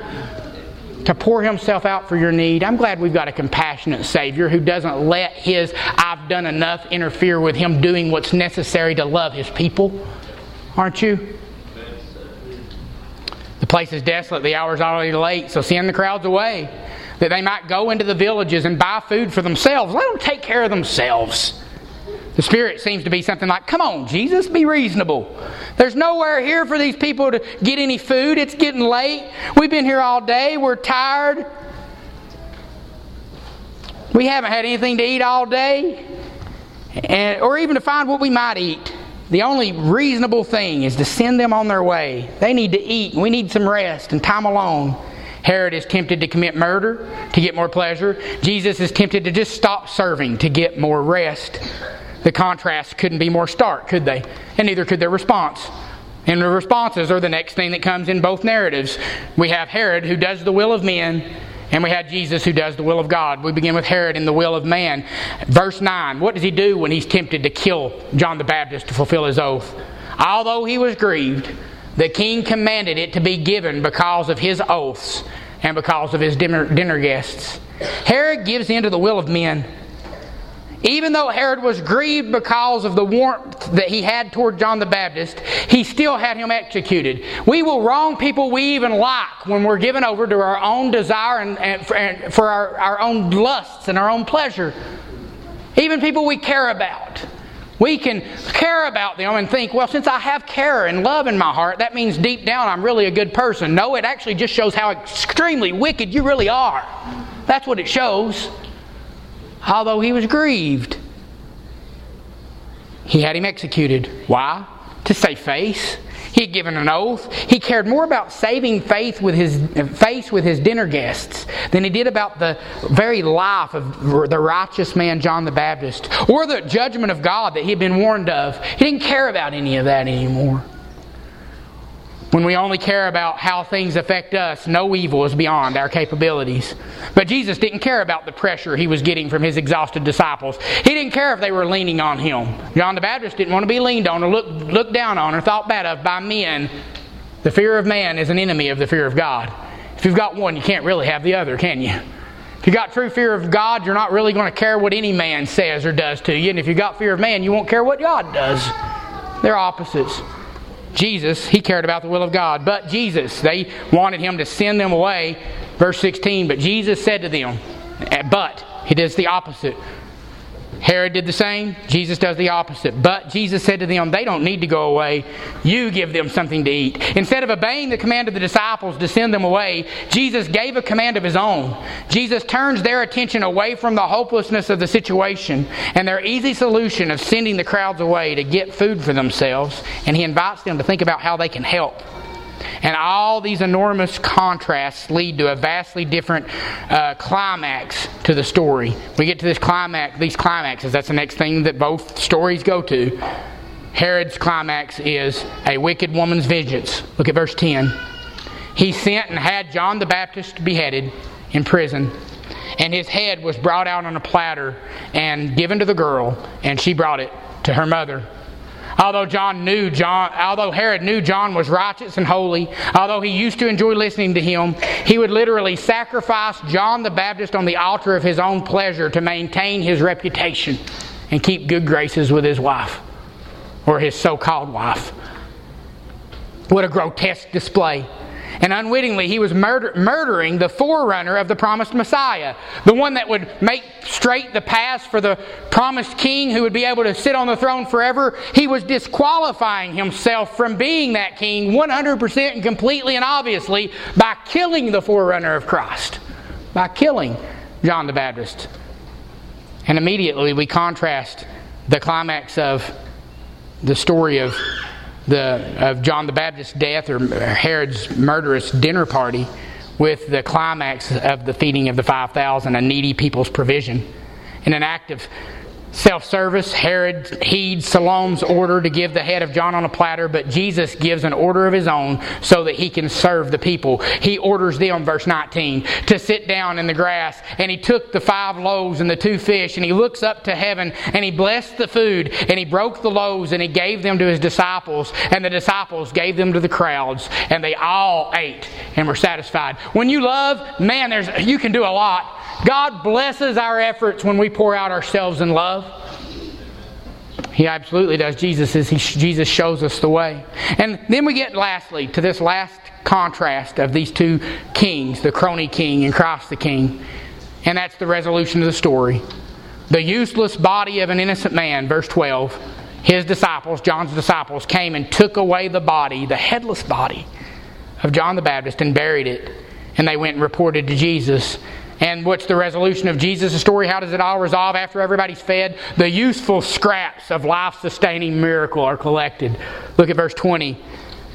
to pour himself out for your need. I'm glad we've got a compassionate Savior who doesn't let his I've done enough interfere with him doing what's necessary to love his people. Aren't you? The place is desolate, the hour's already late, so send the crowds away that they might go into the villages and buy food for themselves. Let them take care of themselves. The Spirit seems to be something like, come on, Jesus, be reasonable. There's nowhere here for these people to get any food. It's getting late. We've been here all day. We're tired. We haven't had anything to eat all day, and, or even to find what we might eat. The only reasonable thing is to send them on their way. They need to eat. We need some rest and time alone. Herod is tempted to commit murder to get more pleasure. Jesus is tempted to just stop serving to get more rest. The contrast couldn't be more stark, could they? And neither could their response. And the responses are the next thing that comes in both narratives. We have Herod who does the will of men, and we have Jesus who does the will of God. We begin with Herod in the will of man. Verse 9 What does he do when he's tempted to kill John the Baptist to fulfill his oath? Although he was grieved, the king commanded it to be given because of his oaths and because of his dinner, dinner guests. Herod gives in to the will of men. Even though Herod was grieved because of the warmth that he had toward John the Baptist, he still had him executed. We will wrong people we even like when we're given over to our own desire and, and for, and for our, our own lusts and our own pleasure. Even people we care about. We can care about them and think, well, since I have care and love in my heart, that means deep down I'm really a good person. No, it actually just shows how extremely wicked you really are. That's what it shows. Although he was grieved, he had him executed. Why? To save face. He had given an oath. He cared more about saving faith with his face with his dinner guests than he did about the very life of the righteous man John the Baptist or the judgment of God that he had been warned of. He didn't care about any of that anymore. When we only care about how things affect us, no evil is beyond our capabilities. But Jesus didn't care about the pressure he was getting from his exhausted disciples. He didn't care if they were leaning on him. John the Baptist didn't want to be leaned on or looked, looked down on or thought bad of by men. The fear of man is an enemy of the fear of God. If you've got one, you can't really have the other, can you? If you got true fear of God, you're not really going to care what any man says or does to you. And if you got fear of man, you won't care what God does. They're opposites. Jesus, he cared about the will of God. But Jesus, they wanted him to send them away. Verse 16, but Jesus said to them, but, he does the opposite. Herod did the same. Jesus does the opposite. But Jesus said to them, They don't need to go away. You give them something to eat. Instead of obeying the command of the disciples to send them away, Jesus gave a command of his own. Jesus turns their attention away from the hopelessness of the situation and their easy solution of sending the crowds away to get food for themselves, and he invites them to think about how they can help. And all these enormous contrasts lead to a vastly different uh, climax to the story. We get to this climax, these climaxes. That's the next thing that both stories go to. Herod's climax is a wicked woman's vengeance. Look at verse 10. He sent and had John the Baptist beheaded in prison, and his head was brought out on a platter and given to the girl, and she brought it to her mother. Although John knew John, although Herod knew John was righteous and holy, although he used to enjoy listening to him, he would literally sacrifice John the Baptist on the altar of his own pleasure to maintain his reputation and keep good graces with his wife or his so-called wife. What a grotesque display. And unwittingly, he was murder- murdering the forerunner of the promised Messiah, the one that would make straight the path for the promised king who would be able to sit on the throne forever. He was disqualifying himself from being that king 100% and completely and obviously by killing the forerunner of Christ, by killing John the Baptist. And immediately we contrast the climax of the story of the of John the Baptist's death or Herod's murderous dinner party with the climax of the feeding of the 5,000, a needy people's provision. In an act of self service, Herod heeds Salome's order to give the head of John on a platter, but Jesus gives an order of his own so that he can serve the people. He orders them, verse 19, to sit down in the grass. And he took the five loaves and the two fish, and he looks up to heaven, and he blessed the food, and he broke the loaves, and he gave them to his disciples, and the disciples gave them to the crowds, and they all ate and were satisfied. When you love, man, there's you can do a lot. God blesses our efforts when we pour out ourselves in love. He absolutely does. Jesus is he, Jesus shows us the way. And then we get lastly to this last contrast of these two kings, the crony king and Christ the king. And that's the resolution of the story. The useless body of an innocent man, verse 12. His disciples, John's disciples, came and took away the body, the headless body of John the Baptist, and buried it. And they went and reported to Jesus. And what's the resolution of Jesus' story? How does it all resolve after everybody's fed? The useful scraps of life sustaining miracle are collected. Look at verse 20.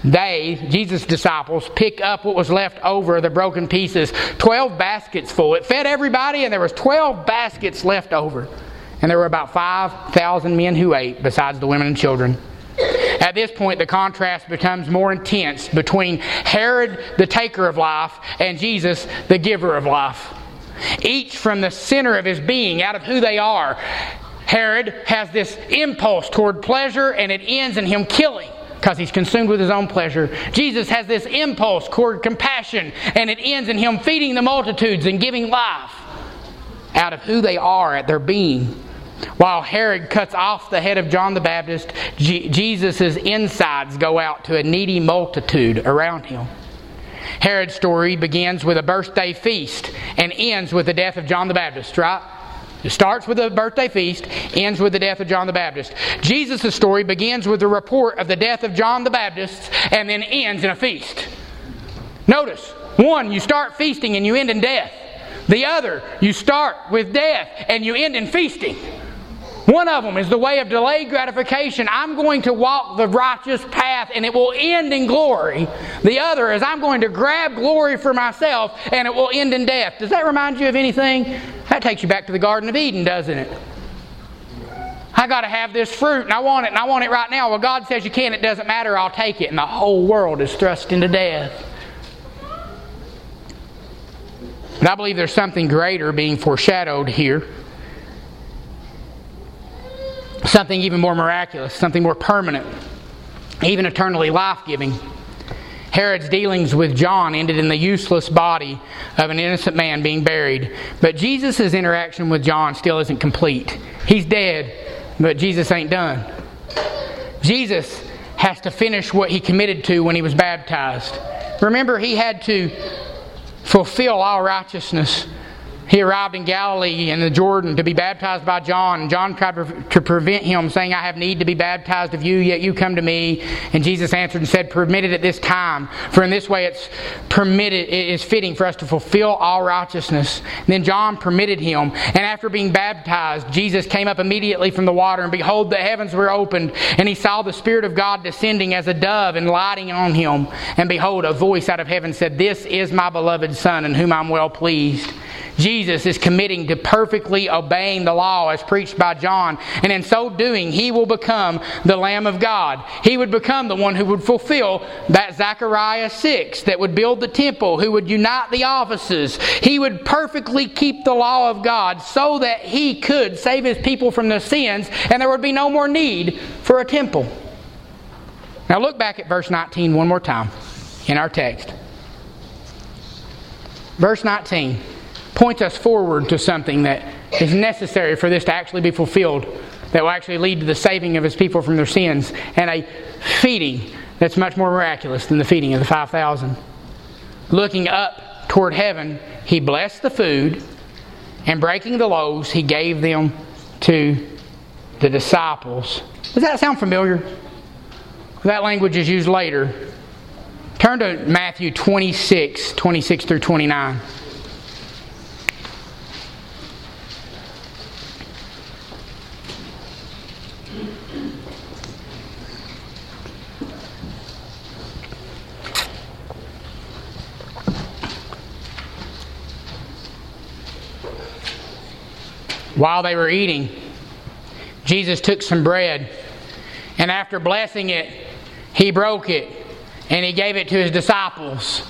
They, Jesus' disciples, pick up what was left over, the broken pieces. Twelve baskets full. It fed everybody, and there was twelve baskets left over. And there were about 5,000 men who ate, besides the women and children. At this point, the contrast becomes more intense between Herod, the taker of life, and Jesus, the giver of life. Each from the center of his being, out of who they are. Herod has this impulse toward pleasure, and it ends in him killing because he's consumed with his own pleasure. Jesus has this impulse toward compassion, and it ends in him feeding the multitudes and giving life out of who they are at their being. While Herod cuts off the head of John the Baptist, Jesus' insides go out to a needy multitude around him. Herod's story begins with a birthday feast and ends with the death of John the Baptist, right? It starts with a birthday feast, ends with the death of John the Baptist. Jesus' story begins with the report of the death of John the Baptist and then ends in a feast. Notice, one, you start feasting and you end in death. The other, you start with death and you end in feasting. One of them is the way of delayed gratification. I'm going to walk the righteous path and it will end in glory. The other is I'm going to grab glory for myself and it will end in death. Does that remind you of anything? That takes you back to the Garden of Eden, doesn't it? I got to have this fruit and I want it and I want it right now. Well, God says you can't. it doesn't matter, I'll take it. And the whole world is thrust into death. But I believe there's something greater being foreshadowed here something even more miraculous, something more permanent, even eternally life giving. Herod's dealings with John ended in the useless body of an innocent man being buried. But Jesus' interaction with John still isn't complete. He's dead, but Jesus ain't done. Jesus has to finish what he committed to when he was baptized. Remember, he had to fulfill all righteousness he arrived in Galilee in the Jordan to be baptized by John. John tried to prevent him, saying, I have need to be baptized of you, yet you come to me. And Jesus answered and said, Permitted at this time, for in this way it's permitted, it is fitting for us to fulfill all righteousness. And then John permitted him. And after being baptized, Jesus came up immediately from the water, and behold, the heavens were opened, and he saw the Spirit of God descending as a dove and lighting on him. And behold, a voice out of heaven said, This is my beloved Son, in whom I'm well pleased. Jesus is committing to perfectly obeying the law as preached by John, and in so doing, he will become the Lamb of God. He would become the one who would fulfill that Zechariah 6 that would build the temple, who would unite the offices. He would perfectly keep the law of God so that he could save his people from their sins, and there would be no more need for a temple. Now look back at verse 19 one more time in our text. Verse 19 points us forward to something that is necessary for this to actually be fulfilled, that will actually lead to the saving of his people from their sins, and a feeding that's much more miraculous than the feeding of the 5,000. Looking up toward heaven, he blessed the food, and breaking the loaves, he gave them to the disciples. Does that sound familiar? That language is used later. Turn to Matthew 26, 26 through 29. While they were eating, Jesus took some bread, and after blessing it, he broke it, and he gave it to his disciples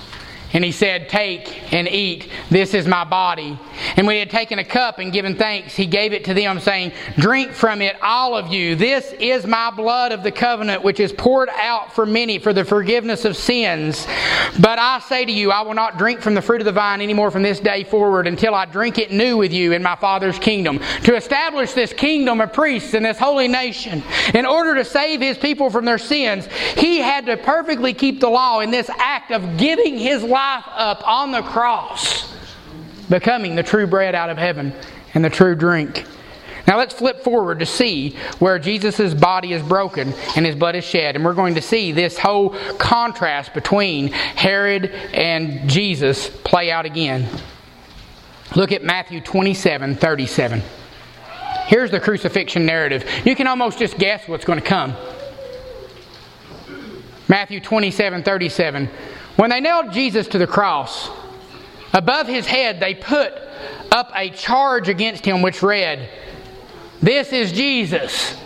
and he said, Take and eat, this is my body. And when he had taken a cup and given thanks, he gave it to them, saying, Drink from it, all of you. This is my blood of the covenant, which is poured out for many for the forgiveness of sins. But I say to you, I will not drink from the fruit of the vine anymore from this day forward until I drink it new with you in my Father's kingdom. To establish this kingdom of priests and this holy nation, in order to save his people from their sins, he had to perfectly keep the law in this act of giving his life life up on the cross, becoming the true bread out of heaven and the true drink. Now let's flip forward to see where Jesus' body is broken and his blood is shed. And we're going to see this whole contrast between Herod and Jesus play out again. Look at Matthew 27 37. Here's the crucifixion narrative. You can almost just guess what's going to come. Matthew 27 37. When they nailed Jesus to the cross, above his head they put up a charge against him which read, This is Jesus,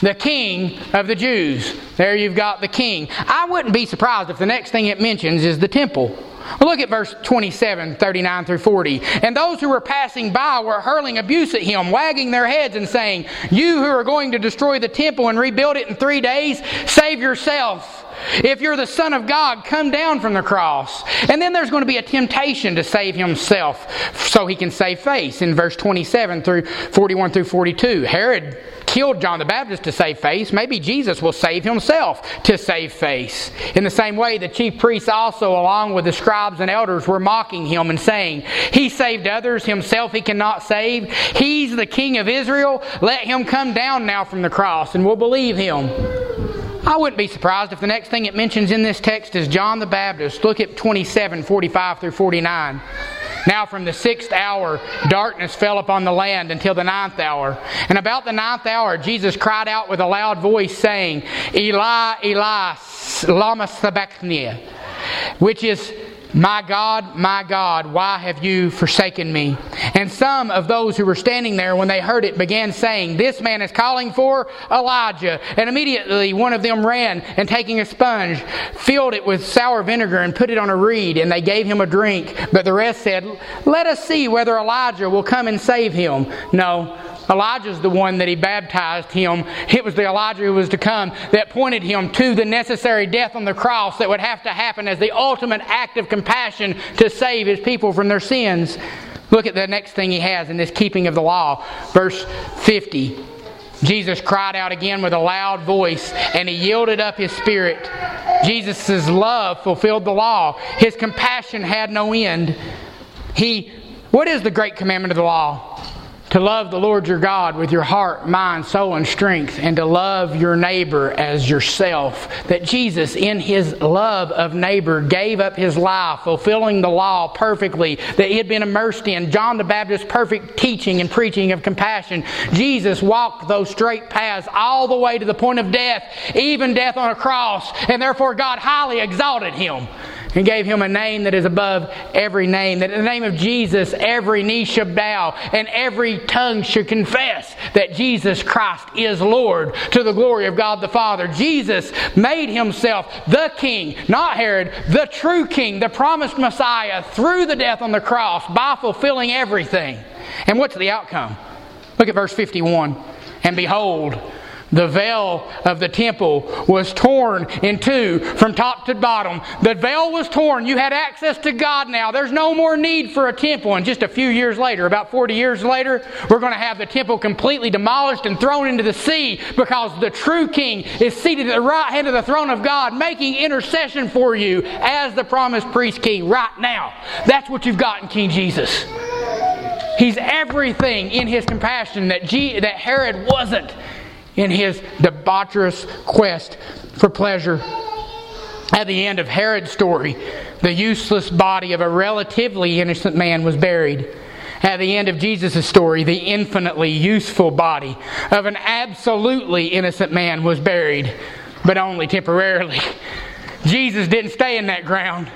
the King of the Jews. There you've got the King. I wouldn't be surprised if the next thing it mentions is the temple. Look at verse 27, 39 through 40. And those who were passing by were hurling abuse at him, wagging their heads and saying, You who are going to destroy the temple and rebuild it in three days, save yourself. If you're the Son of God, come down from the cross. And then there's going to be a temptation to save himself so he can save face in verse 27 through 41 through 42. Herod killed John the Baptist to save face. Maybe Jesus will save himself to save face. In the same way, the chief priests also, along with the scribes and elders, were mocking him and saying, He saved others, himself he cannot save. He's the king of Israel. Let him come down now from the cross, and we'll believe him. I wouldn't be surprised if the next thing it mentions in this text is John the Baptist. Look at 27, 45 through 49. Now from the sixth hour, darkness fell upon the land until the ninth hour. And about the ninth hour, Jesus cried out with a loud voice, saying, Eli, Eli, lama sabachthani, which is my God, my God, why have you forsaken me? And some of those who were standing there, when they heard it, began saying, This man is calling for Elijah. And immediately one of them ran and taking a sponge, filled it with sour vinegar and put it on a reed, and they gave him a drink. But the rest said, Let us see whether Elijah will come and save him. No, Elijah's the one that he baptized him. It was the Elijah who was to come that pointed him to the necessary death on the cross that would have to happen as the ultimate act of compassion to save his people from their sins. Look at the next thing he has in this keeping of the law. Verse 50. Jesus cried out again with a loud voice and he yielded up his spirit. Jesus' love fulfilled the law. His compassion had no end. He What is the great commandment of the law? To love the Lord your God with your heart, mind, soul, and strength, and to love your neighbor as yourself. That Jesus, in his love of neighbor, gave up his life, fulfilling the law perfectly that he had been immersed in. John the Baptist's perfect teaching and preaching of compassion. Jesus walked those straight paths all the way to the point of death, even death on a cross, and therefore God highly exalted him and gave him a name that is above every name. That in the name of Jesus, every knee should bow and every tongue should confess that Jesus Christ is Lord to the glory of God the Father. Jesus made himself the king, not Herod, the true king, the promised Messiah through the death on the cross by fulfilling everything. And what's the outcome? Look at verse 51. And behold, the veil of the temple was torn in two from top to bottom. The veil was torn. You had access to God now. There's no more need for a temple. And just a few years later, about 40 years later, we're going to have the temple completely demolished and thrown into the sea because the true king is seated at the right hand of the throne of God, making intercession for you as the promised priest king right now. That's what you've got in King Jesus. He's everything in his compassion that, G- that Herod wasn't in his debaucherous quest for pleasure. At the end of Herod's story, the useless body of a relatively innocent man was buried. At the end of Jesus' story, the infinitely useful body of an absolutely innocent man was buried, but only temporarily. <laughs> Jesus didn't stay in that ground.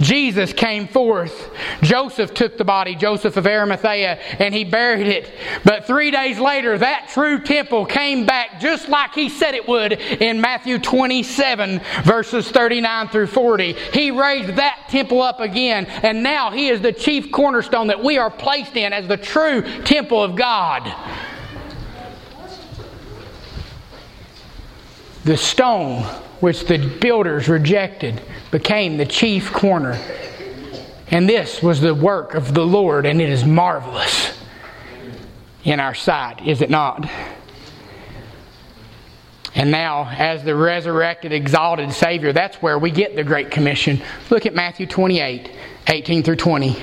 Jesus came forth. Joseph took the body, Joseph of Arimathea, and he buried it. But three days later, that true temple came back just like he said it would in Matthew 27, verses 39 through 40. He raised that temple up again, and now he is the chief cornerstone that we are placed in as the true temple of God. The stone which the builders rejected became the chief corner. And this was the work of the Lord, and it is marvelous in our sight, is it not? And now, as the resurrected, exalted Savior, that's where we get the Great Commission. Look at Matthew 28 18 through 20.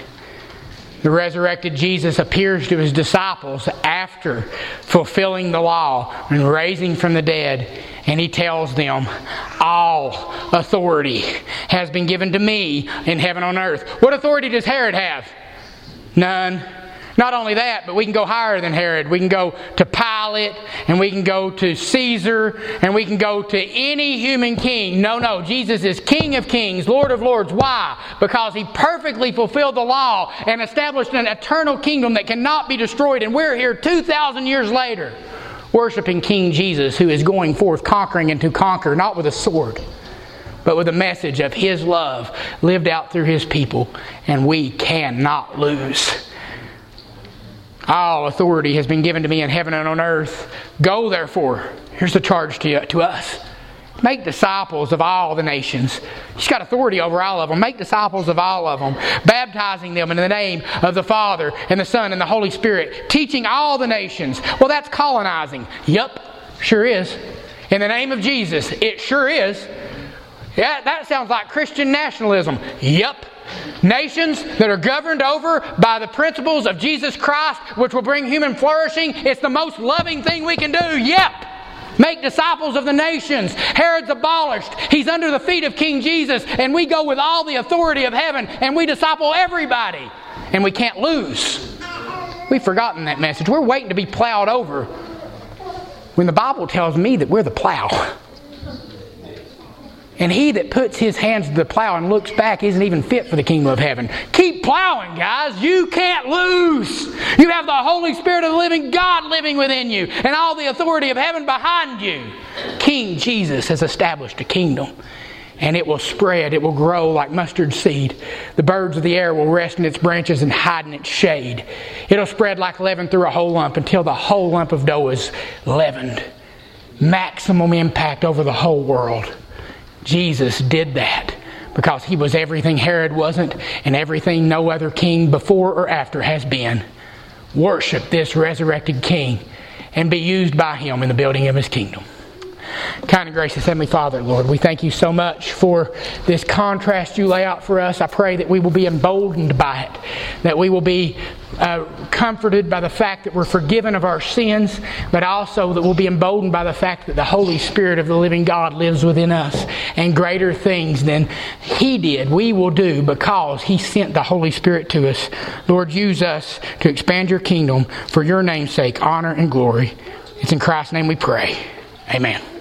The resurrected Jesus appears to his disciples after fulfilling the law and raising from the dead, and he tells them, All authority has been given to me in heaven and on earth. What authority does Herod have? None. Not only that, but we can go higher than Herod. We can go to Pilate, and we can go to Caesar, and we can go to any human king. No, no. Jesus is King of kings, Lord of lords. Why? Because he perfectly fulfilled the law and established an eternal kingdom that cannot be destroyed. And we're here 2,000 years later worshiping King Jesus, who is going forth conquering and to conquer, not with a sword but with a message of His love lived out through His people, and we cannot lose. All authority has been given to me in heaven and on earth. Go, therefore. Here's the charge to, you, to us. Make disciples of all the nations. He's got authority over all of them. Make disciples of all of them, baptizing them in the name of the Father and the Son and the Holy Spirit, teaching all the nations. Well, that's colonizing. Yep, sure is. In the name of Jesus, it sure is. Yeah, that sounds like Christian nationalism. Yep. Nations that are governed over by the principles of Jesus Christ, which will bring human flourishing, it's the most loving thing we can do. Yep. Make disciples of the nations. Herod's abolished. He's under the feet of King Jesus, and we go with all the authority of heaven and we disciple everybody. And we can't lose. We've forgotten that message. We're waiting to be plowed over when the Bible tells me that we're the plow. And he that puts his hands to the plow and looks back isn't even fit for the kingdom of heaven. Keep plowing, guys. You can't lose. You have the Holy Spirit of the living God living within you and all the authority of heaven behind you. King Jesus has established a kingdom. And it will spread, it will grow like mustard seed. The birds of the air will rest in its branches and hide in its shade. It'll spread like leaven through a whole lump until the whole lump of dough is leavened. Maximum impact over the whole world. Jesus did that because he was everything Herod wasn't and everything no other king before or after has been. Worship this resurrected king and be used by him in the building of his kingdom. Kind and gracious Heavenly Father, Lord, we thank you so much for this contrast you lay out for us. I pray that we will be emboldened by it, that we will be uh, comforted by the fact that we're forgiven of our sins, but also that we'll be emboldened by the fact that the Holy Spirit of the living God lives within us. And greater things than He did, we will do because He sent the Holy Spirit to us. Lord, use us to expand your kingdom for your name's sake, honor and glory. It's in Christ's name we pray. Amen.